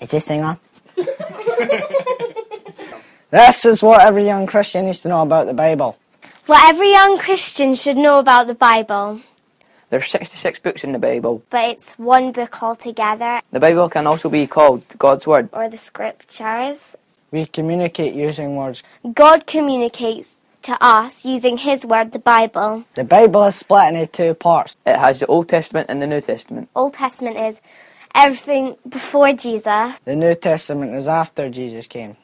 Is this thing on? this is what every young Christian needs to know about the Bible. What every young Christian should know about the Bible, There's 66 books in the Bible. but it's one book altogether, The Bible can also be called God's Word. or the scriptures. We communicate using words. God communicates to us using His word, the Bible. The Bible is split into two parts. It has the Old Testament and the New Testament. Old Testament is everything before Jesus. The New Testament is after Jesus came.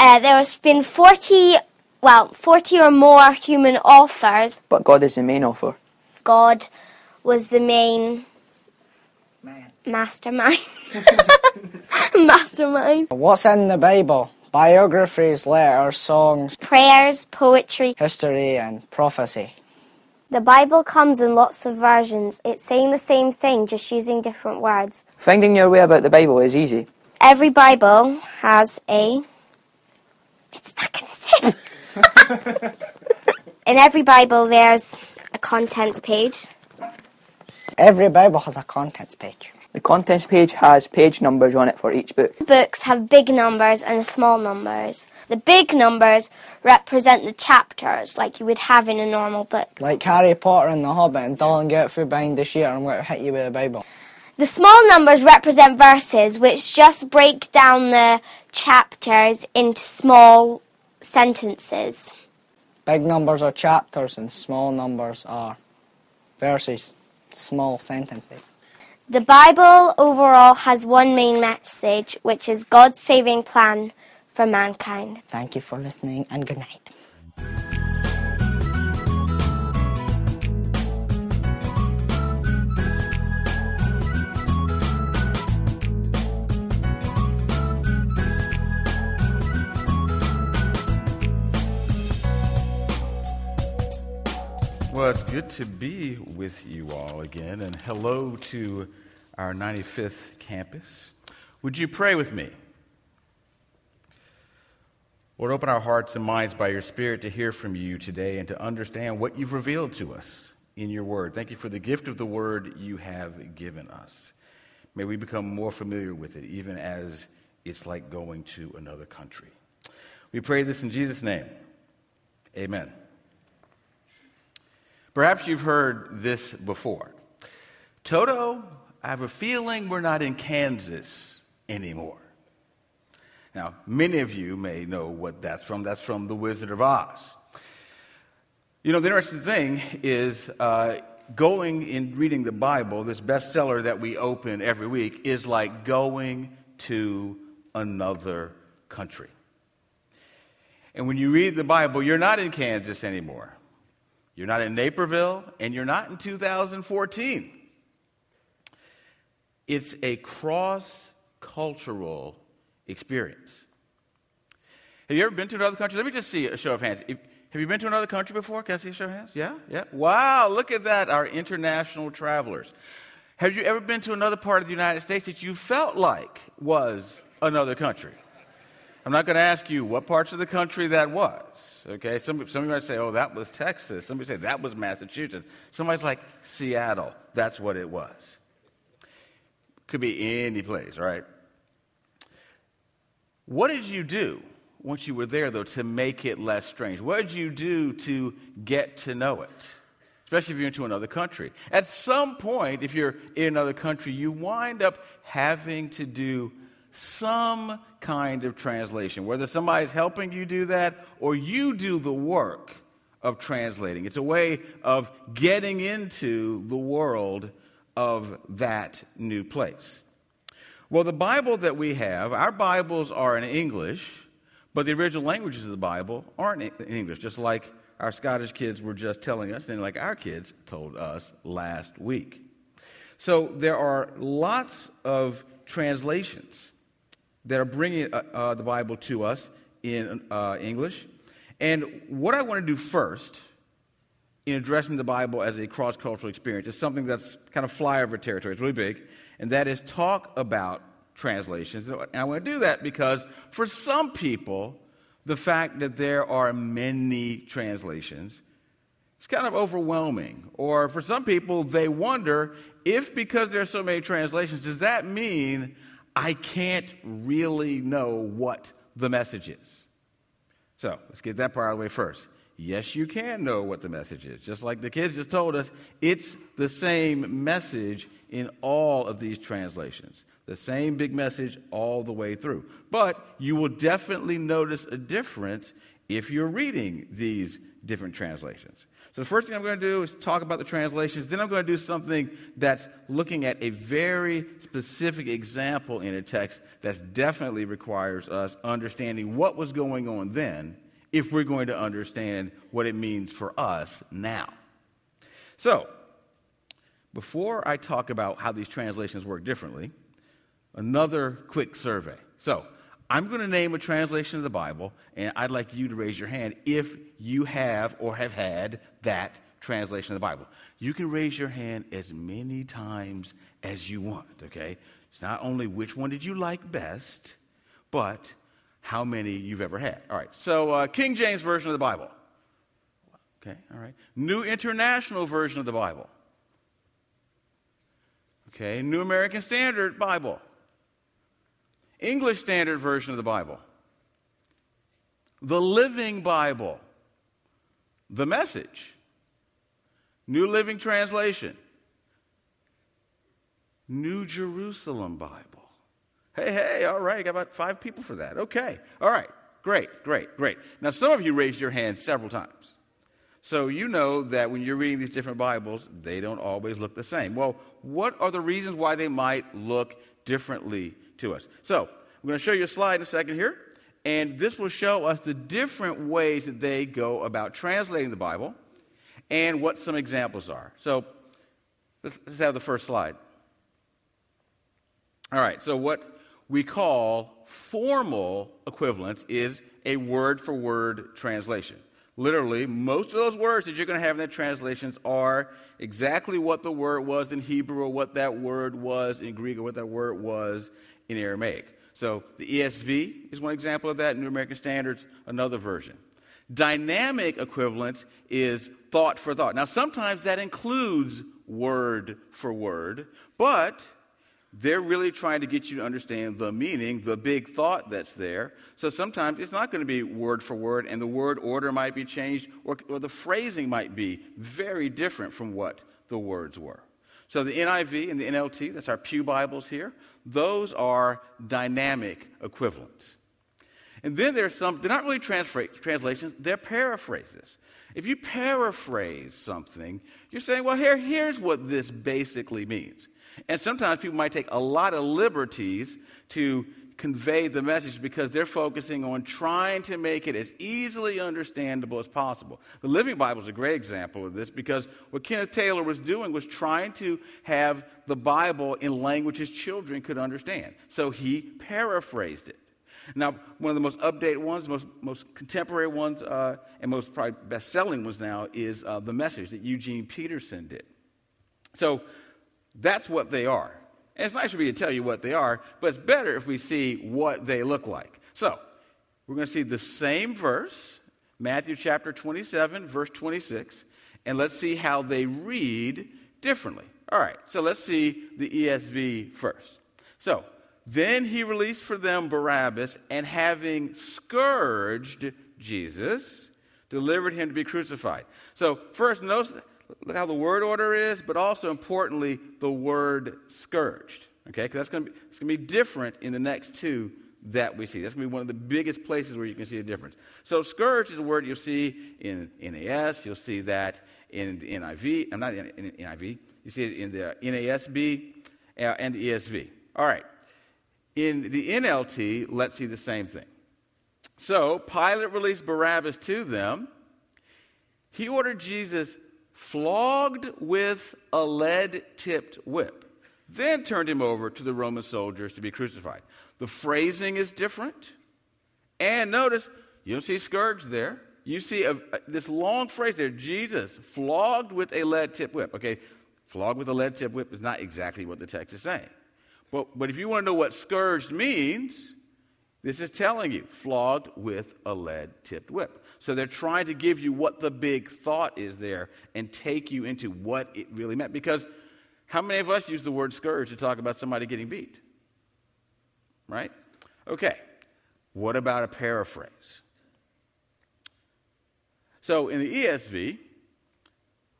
Uh, there has been 40, well, 40 or more human authors. But God is the main author. God was the main Man. mastermind. mastermind. What's in the Bible? Biographies, letters, songs, Prayers, poetry. history, and prophecy. The Bible comes in lots of versions. It's saying the same thing, just using different words. Finding your way about the Bible is easy. Every Bible has a. It's stuck in the zip. in every Bible, there's a contents page. Every Bible has a contents page. The contents page has page numbers on it for each book. Books have big numbers and small numbers. The big numbers represent the chapters, like you would have in a normal book. Like Harry Potter and the Hobbit and Dylan get through behind the sheet I'm going to hit you with a Bible. The small numbers represent verses, which just break down the chapters into small sentences. Big numbers are chapters and small numbers are verses, small sentences. The Bible overall has one main message, which is God's saving plan for mankind. Thank you for listening and good night. Well, it's good to be with you all again, and hello to our 95th campus. Would you pray with me? Lord, open our hearts and minds by your Spirit to hear from you today and to understand what you've revealed to us in your word. Thank you for the gift of the word you have given us. May we become more familiar with it, even as it's like going to another country. We pray this in Jesus' name. Amen. Perhaps you've heard this before. Toto, I have a feeling we're not in Kansas anymore. Now, many of you may know what that's from. That's from The Wizard of Oz. You know, the interesting thing is uh, going and reading the Bible, this bestseller that we open every week, is like going to another country. And when you read the Bible, you're not in Kansas anymore. You're not in Naperville, and you're not in 2014. It's a cross cultural experience. Have you ever been to another country? Let me just see a show of hands. If, have you been to another country before? Can I see a show of hands? Yeah? Yeah? Wow, look at that, our international travelers. Have you ever been to another part of the United States that you felt like was another country? I'm not going to ask you what parts of the country that was. Okay, some somebody might say, "Oh, that was Texas." Somebody say that was Massachusetts. Somebody's like Seattle. That's what it was. Could be any place, right? What did you do once you were there, though, to make it less strange? What did you do to get to know it? Especially if you're into another country. At some point, if you're in another country, you wind up having to do some kind of translation, whether somebody's helping you do that or you do the work of translating. It's a way of getting into the world of that new place. Well, the Bible that we have, our Bibles are in English, but the original languages of the Bible aren't in English, just like our Scottish kids were just telling us, and like our kids told us last week. So there are lots of translations that are bringing uh, uh, the Bible to us in uh, English. And what I want to do first in addressing the Bible as a cross cultural experience is something that's kind of flyover territory. It's really big, and that is talk about translations. And I want to do that because for some people, the fact that there are many translations is kind of overwhelming. Or for some people, they wonder if because there are so many translations, does that mean I can't really know what the message is. So let's get that part out of the way first. Yes, you can know what the message is. Just like the kids just told us, it's the same message in all of these translations. The same big message all the way through. But you will definitely notice a difference if you're reading these different translations. So, the first thing I'm going to do is talk about the translations. Then, I'm going to do something that's looking at a very specific example in a text that definitely requires us understanding what was going on then if we're going to understand what it means for us now. So, before I talk about how these translations work differently, another quick survey. So, I'm going to name a translation of the Bible, and I'd like you to raise your hand if you have or have had that translation of the Bible. You can raise your hand as many times as you want, okay? It's not only which one did you like best, but how many you've ever had. All right, so uh, King James Version of the Bible. Okay, all right. New International Version of the Bible. Okay, New American Standard Bible. English Standard Version of the Bible, the Living Bible, the Message, New Living Translation, New Jerusalem Bible. Hey, hey, all right, got about five people for that. Okay, all right, great, great, great. Now, some of you raised your hand several times. So you know that when you're reading these different Bibles, they don't always look the same. Well, what are the reasons why they might look differently to us. So I'm going to show you a slide in a second here, and this will show us the different ways that they go about translating the Bible and what some examples are. So let's, have the first slide. All right, so what we call formal equivalence is a word for word translation. Literally, most of those words that you're going to have in the translations are exactly what the word was in Hebrew or what that word was in Greek or what that word was in Aramaic. So the ESV is one example of that, New American Standards, another version. Dynamic equivalence is thought for thought. Now, sometimes that includes word for word, but they're really trying to get you to understand the meaning, the big thought that's there. So sometimes it's not going to be word for word, and the word order might be changed, or, or the phrasing might be very different from what the words were. So the NIV and the NLT, that's our Pew Bibles here, those are dynamic equivalents. And then there's some, they're not really translations, they're paraphrases. If you paraphrase something, you're saying, well, here, here's what this basically means. And sometimes people might take a lot of liberties to convey the message because they're focusing on trying to make it as easily understandable as possible. The Living Bible is a great example of this because what Kenneth Taylor was doing was trying to have the Bible in language his children could understand. So he paraphrased it. Now, one of the most updated ones, most, most contemporary ones, uh, and most probably best selling ones now is uh, The Message that Eugene Peterson did. So that's what they are. And it's nice for me to tell you what they are, but it's better if we see what they look like. So, we're going to see the same verse, Matthew chapter 27, verse 26, and let's see how they read differently. All right, so let's see the ESV first. So, then he released for them Barabbas, and having scourged Jesus, delivered him to be crucified. So, first, notice how the word order is, but also importantly, the word scourged. Okay, because that's going to be it's going to be different in the next two that we see. That's going to be one of the biggest places where you can see a difference. So, scourge is a word you'll see in NAS. You'll see that in the NIV. I'm not in, in NIV. You see it in the NASB uh, and the ESV. All right. In the NLT, let's see the same thing. So, Pilate released Barabbas to them. He ordered Jesus flogged with a lead tipped whip, then turned him over to the Roman soldiers to be crucified. The phrasing is different. And notice, you don't see scourge there. You see a, this long phrase there Jesus flogged with a lead tipped whip. Okay, flogged with a lead tipped whip is not exactly what the text is saying. But, but if you want to know what scourged means, this is telling you flogged with a lead tipped whip. So they're trying to give you what the big thought is there and take you into what it really meant. Because how many of us use the word scourge to talk about somebody getting beat? right? Okay, what about a paraphrase? So in the ESV,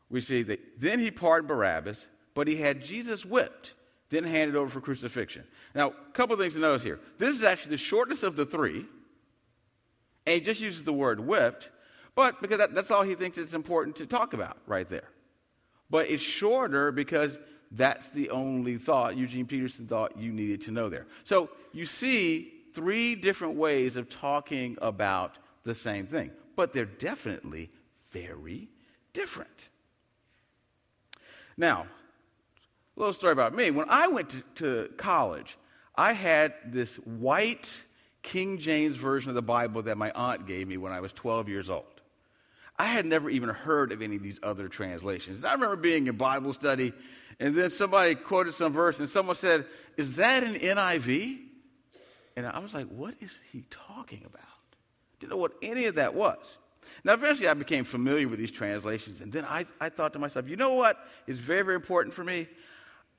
we see that then he pardoned Barabbas, but he had Jesus whipped, then handed over for crucifixion. Now, a couple things to notice here. This is actually the shortest of the three, and he just uses the word whipped, but because that, that's all he thinks it's important to talk about right there. But it's shorter because that's the only thought Eugene Peterson thought you needed to know there. So you see three different ways of talking about the same thing, but they're definitely very different. Now, a little story about me. When I went to, to college, I had this white King James version of the Bible that my aunt gave me when I was 12 years old. I had never even heard of any of these other translations. I remember being in Bible study, and then somebody quoted some verse, and someone said, Is that an NIV? And I was like, What is he talking about? Didn't know what any of that was. Now, eventually, I became familiar with these translations, and then I, I thought to myself, you know what is very, very important for me?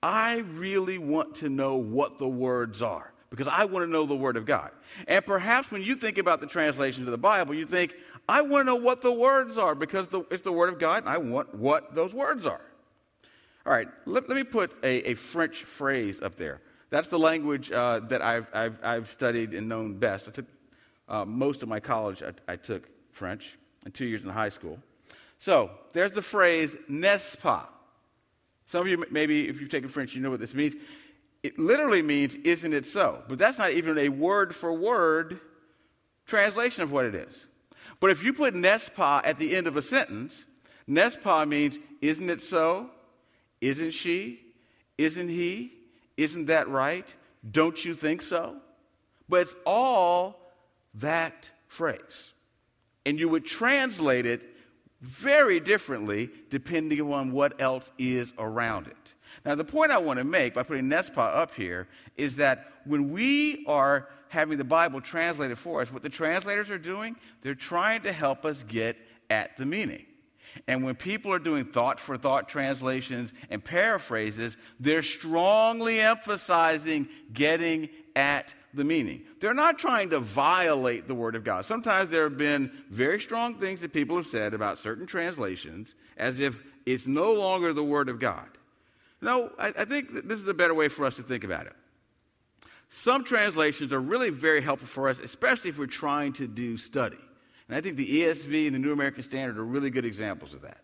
I really want to know what the words are because I want to know the Word of God. And perhaps when you think about the translation of the Bible, you think, I want to know what the words are because the, it's the Word of God and I want what those words are. All right, let, let me put a, a, French phrase up there. That's the language uh, that I've, I've, I've, studied and known best. I took, uh, most of my college, I, I, took French and two years in high school. So there's the phrase n'est-ce pas. Some of you, maybe if you've taken French, you know what this means. It literally means, isn't it so? But that's not even a word for word translation of what it is. But if you put n'est-ce at the end of a sentence, n'est-ce means, isn't it so? Isn't she? Isn't he? Isn't that right? Don't you think so? But it's all that phrase. And you would translate it very differently depending on what else is around it. Now, the point I want to make by putting n'est-ce up here is that when we are having the Bible translated for us, what the translators are doing, they're trying to help us get at the meaning. And when people are doing thought for thought translations and paraphrases, they're strongly emphasizing getting at the meaning. They're not trying to violate the Word of God. Sometimes there have been very strong things that people have said about certain translations as if it's no longer the Word of God. No, I, I think this is a better way for us to think about it. Some translations are really very helpful for us, especially if we're trying to do study. And I think the ESV and the New American Standard are really good examples of that.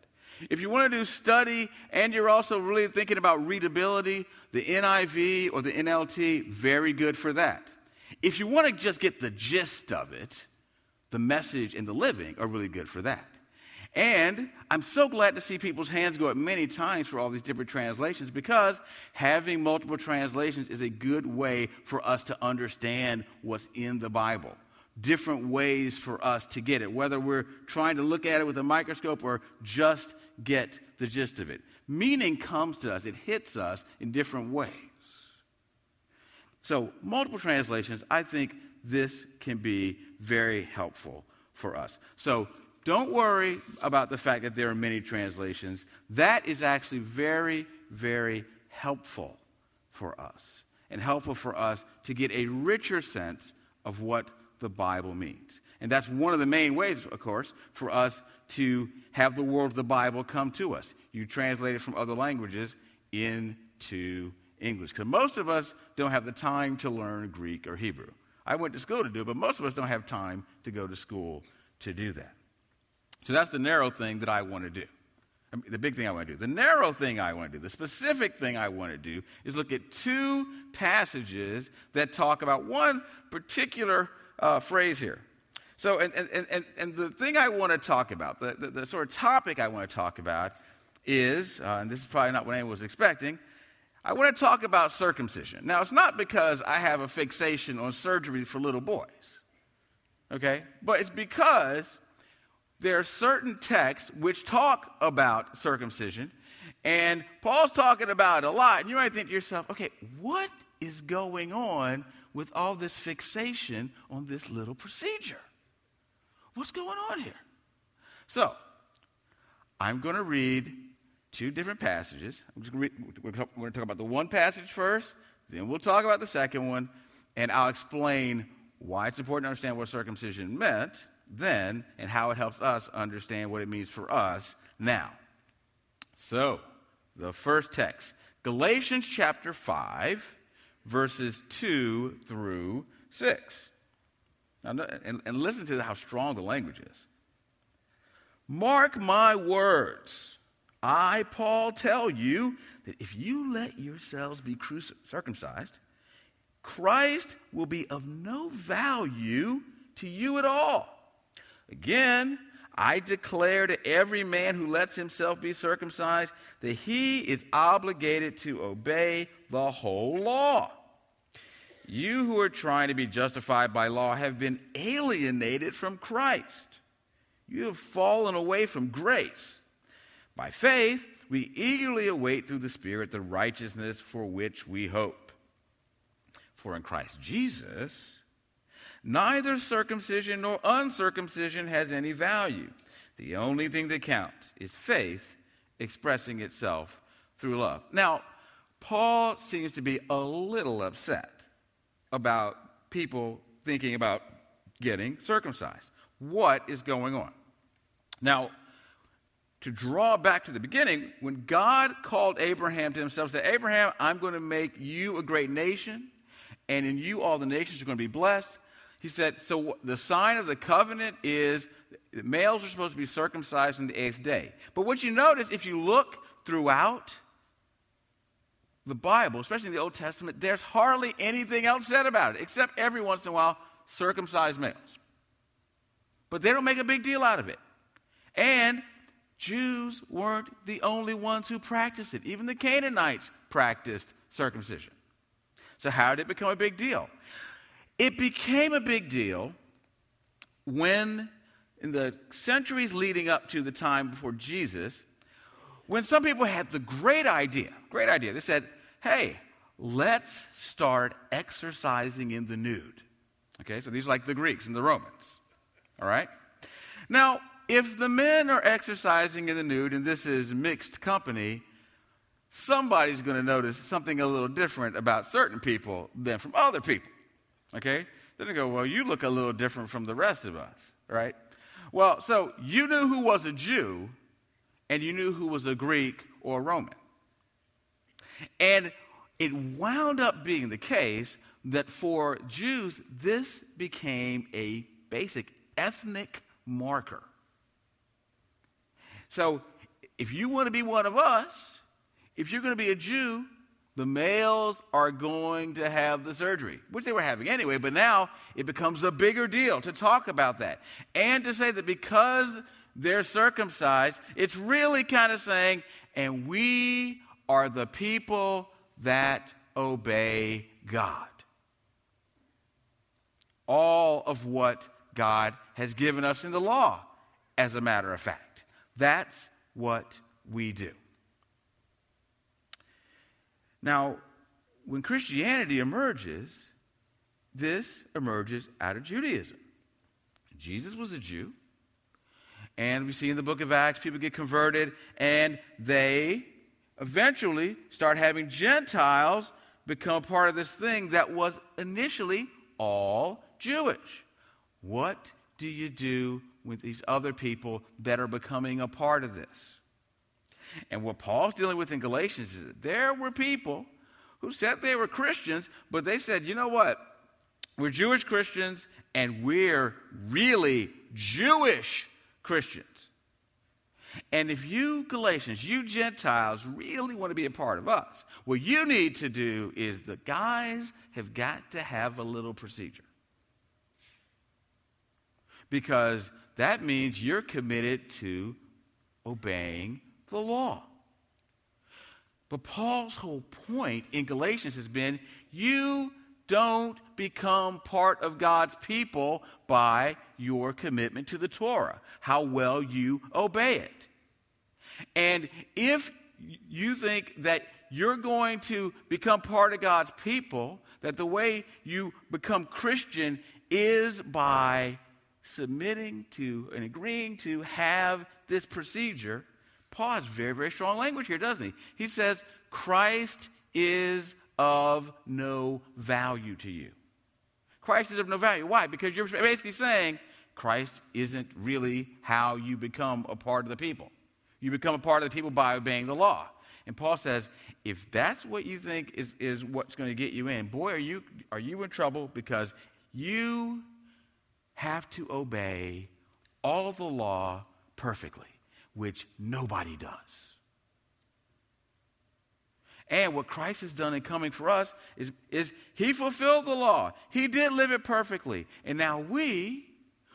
If you want to do study and you're also really thinking about readability, the NIV or the NLT, very good for that. If you want to just get the gist of it, the message and the living are really good for that. And I'm so glad to see people's hands go up many times for all these different translations because having multiple translations is a good way for us to understand what's in the Bible. Different ways for us to get it, whether we're trying to look at it with a microscope or just get the gist of it. Meaning comes to us, it hits us in different ways. So, multiple translations, I think this can be very helpful for us. So, don't worry about the fact that there are many translations. That is actually very, very helpful for us and helpful for us to get a richer sense of what the Bible means. And that's one of the main ways, of course, for us to have the world of the Bible come to us. You translate it from other languages into English. Because most of us don't have the time to learn Greek or Hebrew. I went to school to do it, but most of us don't have time to go to school to do that. So that's the narrow thing that I want to do. I mean, the big thing I want to do. The narrow thing I want to do, the specific thing I want to do, is look at two passages that talk about one particular uh, phrase here. So, and, and, and, and the thing I want to talk about, the, the, the sort of topic I want to talk about is, uh, and this is probably not what anyone was expecting, I want to talk about circumcision. Now, it's not because I have a fixation on surgery for little boys, okay? But it's because there are certain texts which talk about circumcision, and Paul's talking about it a lot. And you might think to yourself, okay, what is going on with all this fixation on this little procedure? What's going on here? So, I'm going to read two different passages. Read, we're going to talk about the one passage first, then we'll talk about the second one, And I'll explain why it's important to understand what circumcision meant then and how it helps us understand what it means for us now. So, the first text Galatians chapter 5, verses 2 through 6. Now, and, and listen to how strong the language is. Mark my words. I, Paul, tell you that if you let yourselves be circumcised, Christ will be of no value to you at all. Again, I declare to every man who lets himself be circumcised that he is obligated to obey the whole law. You who are trying to be justified by law have been alienated from Christ. You have fallen away from grace. By faith, we eagerly await through the Spirit the righteousness for which we hope. For in Christ Jesus, Neither circumcision nor uncircumcision has any value. The only thing that counts is faith expressing itself through love. Now, Paul seems to be a little upset about people thinking about getting circumcised. What is going on? Now, to draw back to the beginning, when God called Abraham to himself, said, Abraham, I'm going to make you a great nation, and in you all the nations are going to be blessed. He said, So the sign of the covenant is males are supposed to be circumcised on the eighth day. But what you notice, if you look throughout the Bible, especially in the Old Testament, there's hardly anything else said about it, except every once in a while, circumcised males. But they don't make a big deal out of it. And Jews weren't the only ones who practiced it. Even the Canaanites practiced circumcision. So, how did it become a big deal? It became a big deal when, in the centuries leading up to the time before Jesus, when some people had the great idea, great idea. They said, hey, let's start exercising in the nude. Okay, so these are like the Greeks and the Romans. All right? Now, if the men are exercising in the nude and this is mixed company, somebody's going to notice something a little different about certain people than from other people. Okay? Then they go, well, you look a little different from the rest of us, right? Well, so you knew who was a Jew and you knew who was a Greek or a Roman. And it wound up being the case that for Jews, this became a basic ethnic marker. So if you want to be one of us, if you're going to be a Jew, the males are going to have the surgery, which they were having anyway, but now it becomes a bigger deal to talk about that. And to say that because they're circumcised, it's really kind of saying, and we are the people that obey God. All of what God has given us in the law, as a matter of fact. That's what we do. Now, when Christianity emerges, this emerges out of Judaism. Jesus was a Jew. And we see in the book of Acts, people get converted, and they eventually start having Gentiles become a part of this thing that was initially all Jewish. What do you do with these other people that are becoming a part of this? And what Paul's dealing with in Galatians is there were people who said they were Christians, but they said, you know what? We're Jewish Christians and we're really Jewish Christians. And if you Galatians, you Gentiles, really want to be a part of us, what you need to do is the guys have got to have a little procedure. Because that means you're committed to obeying the law. But Paul's whole point in Galatians has been you don't become part of God's people by your commitment to the Torah, how well you obey it. And if you think that you're going to become part of God's people, that the way you become Christian is by submitting to and agreeing to have this procedure, Paul has very, very strong language here, doesn't he? He says, Christ is of no value to you. Christ is of no value. Why? Because you're basically saying Christ isn't really how you become a part of the people. You become a part of the people by obeying the law. And Paul says, if that's what you think is, is what's going to get you in, boy, are you, are you in trouble because you have to obey all the law perfectly, which nobody does. And what Christ has done in coming for us is, is He fulfilled the law. He did live it perfectly. And now we,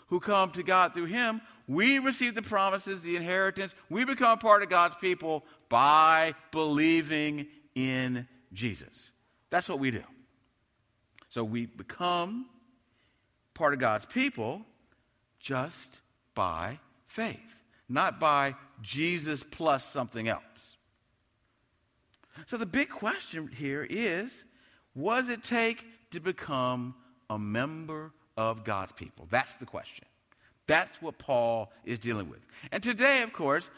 who come to God through Him, we receive the promises, the inheritance. We become part of God's people by believing in Jesus. That's what we do. So we become part of God's people just by faith, not by Jesus plus something else. So the big question here is what does it take to become a member of God's people? That's the question. That's what Paul is dealing with. And today, of course,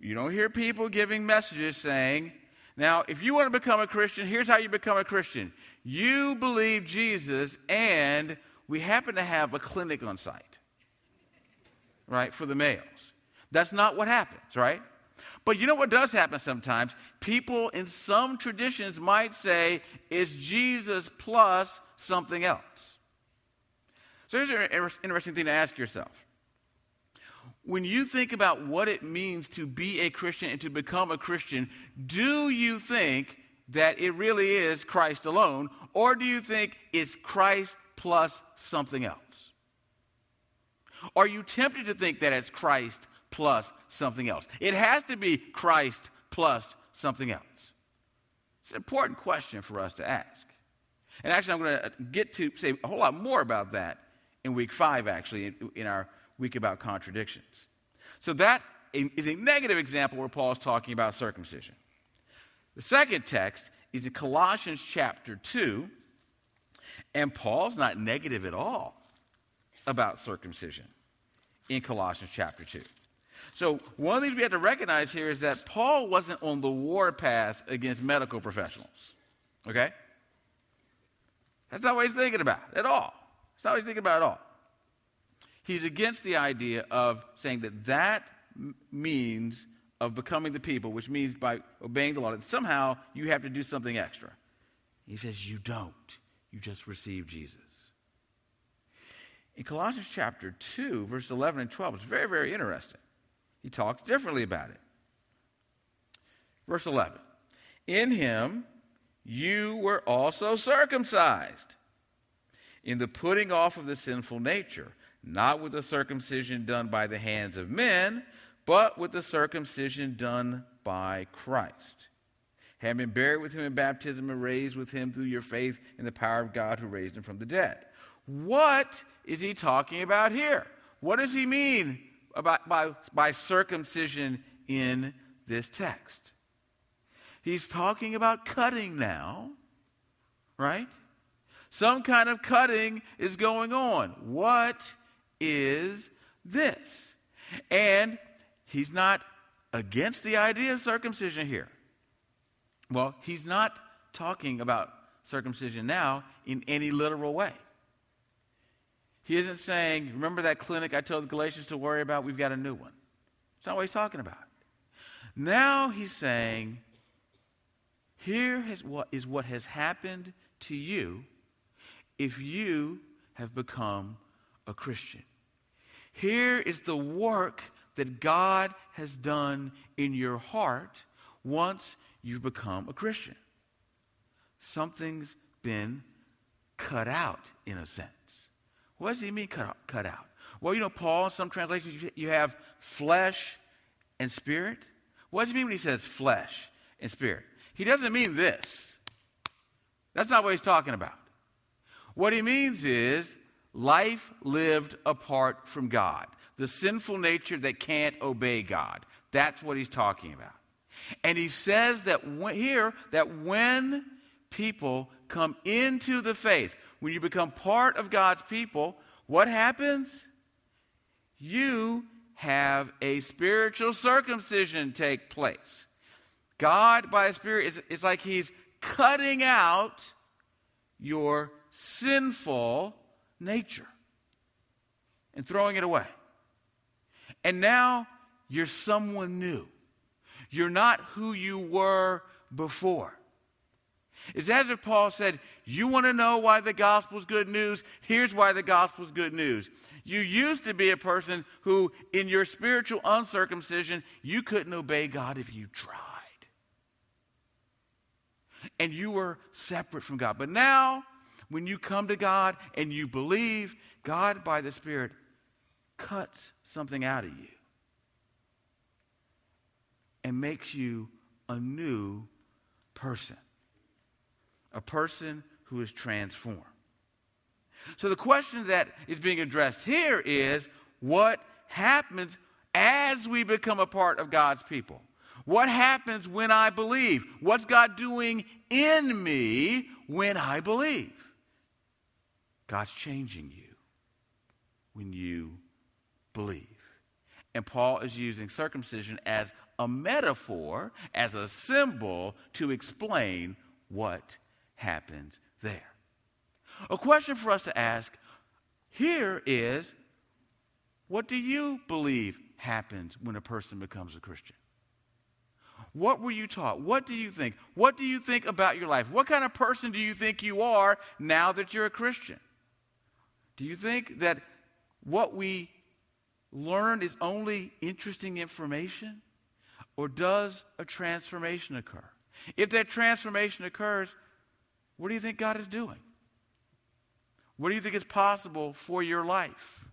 you don't hear people giving messages saying, now, if you want to become a Christian, here's how you become a Christian. You believe Jesus, and we happen to have a clinic on site, right, for the males. That's not what happens, right? But you know what does happen sometimes? People in some traditions might say, it's Jesus plus something else? So here's an interesting thing to ask yourself. When you think about what it means to be a Christian and to become a Christian, do you think that it really is Christ alone, or do you think it's Christ plus something else? Are you tempted to think that it's Christ plus something else? It has to be Christ plus something else. It's an important question for us to ask. And actually, I'm going to uh, get to say a whole lot more about that in week five, actually, in, in our week about contradictions. So that is a negative example where Paul is talking about circumcision. The second text is in Colossians chapter 2, and Paul's not negative at all about circumcision in Colossians chapter 2. So, one of the things we have to recognize here is that Paul wasn't on the war path against medical professionals. Okay? That's not what he's thinking about at all. That's not what he's thinking about at all. He's against the idea of saying that that means of becoming the people, which means by obeying the law, that somehow you have to do something extra. He says, You don't. You just receive Jesus. In Colossians chapter 2, verse 11 and 12, it's very, very interesting. He talks differently about it. Verse 11 In him you were also circumcised in the putting off of the sinful nature, not with the circumcision done by the hands of men, but with the circumcision done by Christ. Having been buried with him in baptism and raised with him through your faith in the power of God who raised him from the dead. What is he talking about here? What does he mean about, by, by circumcision in this text? He's talking about cutting now, right? Some kind of cutting is going on. What is this? And he's not against the idea of circumcision here. Well, he's not talking about circumcision now in any literal way. He isn't saying, remember that clinic I told the Galatians to worry about? We've got a new one. That's not what he's talking about. Now he's saying, here is what, is what has happened to you if you have become a Christian. Here is the work that God has done in your heart once you've become a Christian. Something's been cut out, in a sense. What does he mean, cut out? Cut out? Well, you know, Paul, in some translations, you have flesh and spirit. What does he mean when he says flesh and spirit? He doesn't mean this. That's not what he's talking about. What he means is life lived apart from God, the sinful nature that can't obey God. That's what he's talking about. And he says that when, here that when people come into the faith, when you become part of God's people, what happens? You have a spiritual circumcision take place. God, by His Spirit, it's, it's like He's cutting out your sinful nature and throwing it away. And now you're someone new. You're not who you were before. It's as if Paul said, You want to know why the gospel is good news? Here's why the gospel is good news. You used to be a person who, in your spiritual uncircumcision, you couldn't obey God if you tried. And you were separate from God. But now, when you come to God and you believe, God, by the Spirit, cuts something out of you and makes you a new person, a person who is transformed. So the question that is being addressed here is what happens as we become a part of God's people? What happens when I believe? What's God doing in me when I believe? God's changing you when you believe. And Paul is using circumcision as a metaphor, as a symbol to explain what happens there. A question for us to ask here is what do you believe happens when a person becomes a Christian? What were you taught? What do you think? What do you think about your life? What kind of person do you think you are now that you're a Christian? Do you think that what we learn is only interesting information? Or does a transformation occur? If that transformation occurs, what do you think God is doing? What do you think is possible for your life?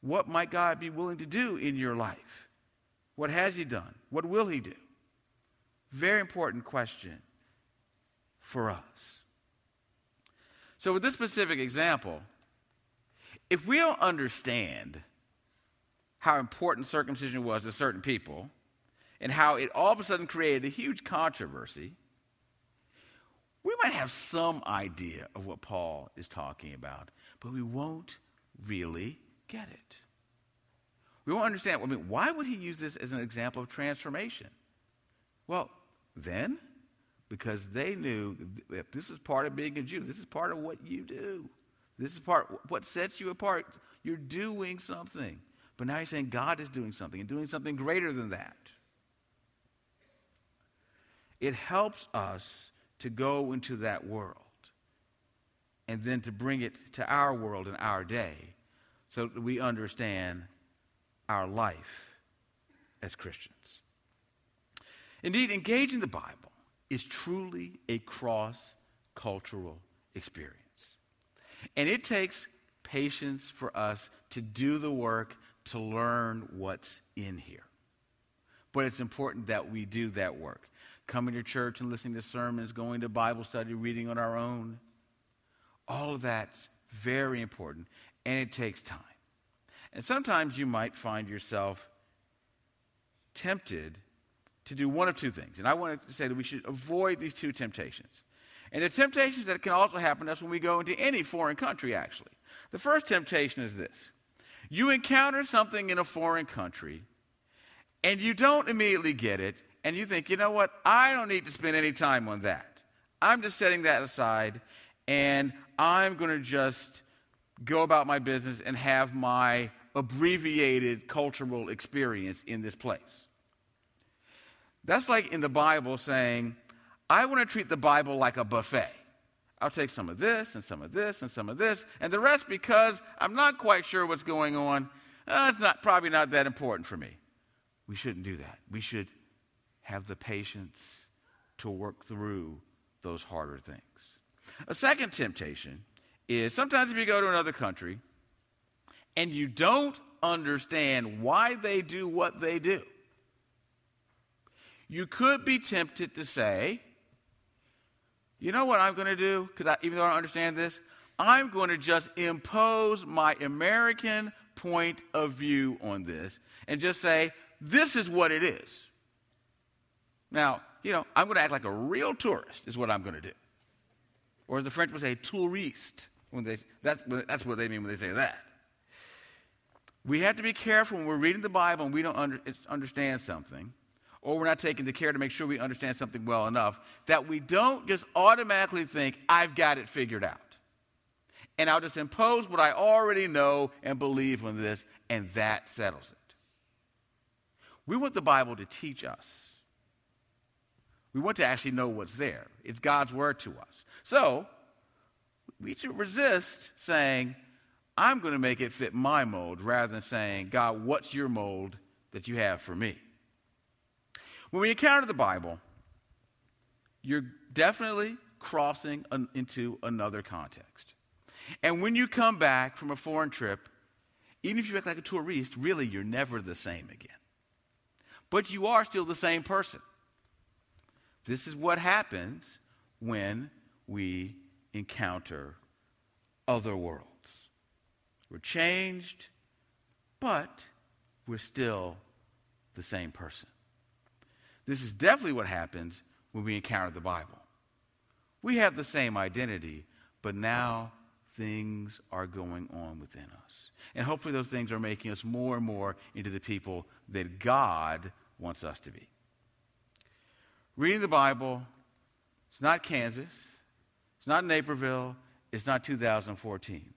What might God be willing to do in your life? What has He done? What will He do? Very important question for us. So, with this specific example, if we don't understand how important circumcision was to certain people and how it all of a sudden created a huge controversy, we might have some idea of what Paul is talking about, but we won't really get it. We won't understand. I mean, why would he use this as an example of transformation? Well, then, because they knew if this is part of being a Jew, this is part of what you do. This is part what sets you apart. You're doing something. But now he's saying God is doing something and doing something greater than that. It helps us to go into that world and then to bring it to our world and our day so that we understand our life as Christians. Indeed, engaging the Bible is truly a cross cultural experience. And it takes patience for us to do the work to learn what's in here. But it's important that we do that work. Coming to church and listening to sermons, going to Bible study, reading on our own. All of that's very important, and it takes time. And sometimes you might find yourself tempted to do one of two things. And I want to say that we should avoid these two temptations. And the temptations that can also happen to us when we go into any foreign country, actually. The first temptation is this you encounter something in a foreign country, and you don't immediately get it, and you think, you know what, I don't need to spend any time on that. I'm just setting that aside, and I'm going to just go about my business and have my abbreviated cultural experience in this place. That's like in the Bible saying, I want to treat the Bible like a buffet. I'll take some of this and some of this and some of this, and the rest because I'm not quite sure what's going on. Uh, it's not probably not that important for me. We shouldn't do that. We should have the patience to work through those harder things. A second temptation is sometimes if you go to another country and you don't understand why they do what they do, you could be tempted to say, you know what I'm going to do? Because even though I don't understand this, I'm going to just impose my American point of view on this and just say, this is what it is. Now, you know, I'm going to act like a real tourist, is what I'm going to do. Or as the French would say, touriste. When they, that's, that's what they mean when they say that. We have to be careful when we're reading the Bible and we don't under, understand something or we're not taking the care to make sure we understand something well enough, that we don't just automatically think, I've got it figured out. And I'll just impose what I already know and believe on this, and that settles it. We want the Bible to teach us. We want to actually know what's there. It's God's word to us. So, we should resist saying, I'm going to make it fit my mold, rather than saying, God, what's your mold that you have for me? When we encounter the Bible, you're definitely crossing an, into another context. And when you come back from a foreign trip, even if you act like a tourist, really you're never the same again. But you are still the same person. This is what happens when we encounter other worlds. We're changed, but we're still the same person. This is definitely what happens when we encounter the Bible. We have the same identity, but now things are going on within us. And hopefully, those things are making us more and more into the people that God wants us to be. Reading the Bible, it's not Kansas, it's not Naperville, it's not 2014,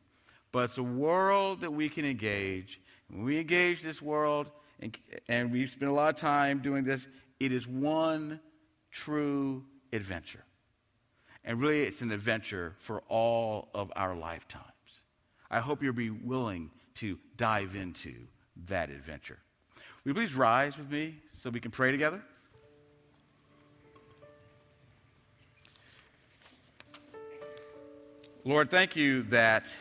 but it's a world that we can engage. When we engage this world, and, and we spend a lot of time doing this, it is one true adventure. And really, it's an adventure for all of our lifetimes. I hope you'll be willing to dive into that adventure. Will you please rise with me so we can pray together? Lord, thank you that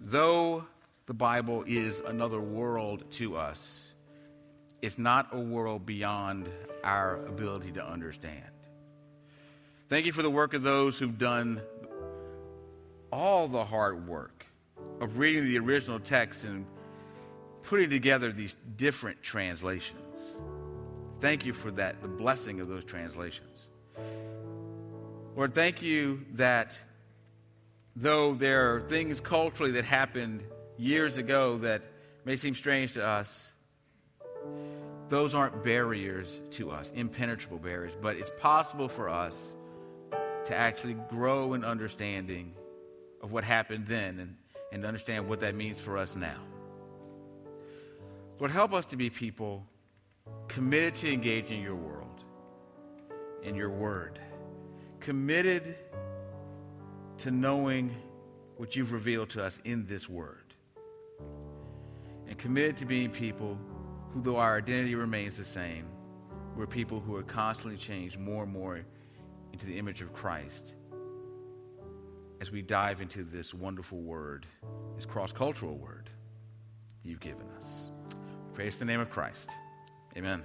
though the Bible is another world to us, it's not a world beyond our ability to understand. Thank you for the work of those who've done all the hard work of reading the original text and putting together these different translations. Thank you for that, the blessing of those translations. Lord, thank you that though there are things culturally that happened years ago that may seem strange to us, those aren't barriers to us, impenetrable barriers, but it's possible for us to actually grow in understanding of what happened then and, and understand what that means for us now. Lord, help us to be people committed to engaging your world, and your word, committed to knowing what you've revealed to us in this word, and committed to being people who, though our identity remains the same, we're people who are constantly changed more and more into the image of Christ as we dive into this wonderful word, this cross cultural word you've given us. Praise the name of Christ. Amen.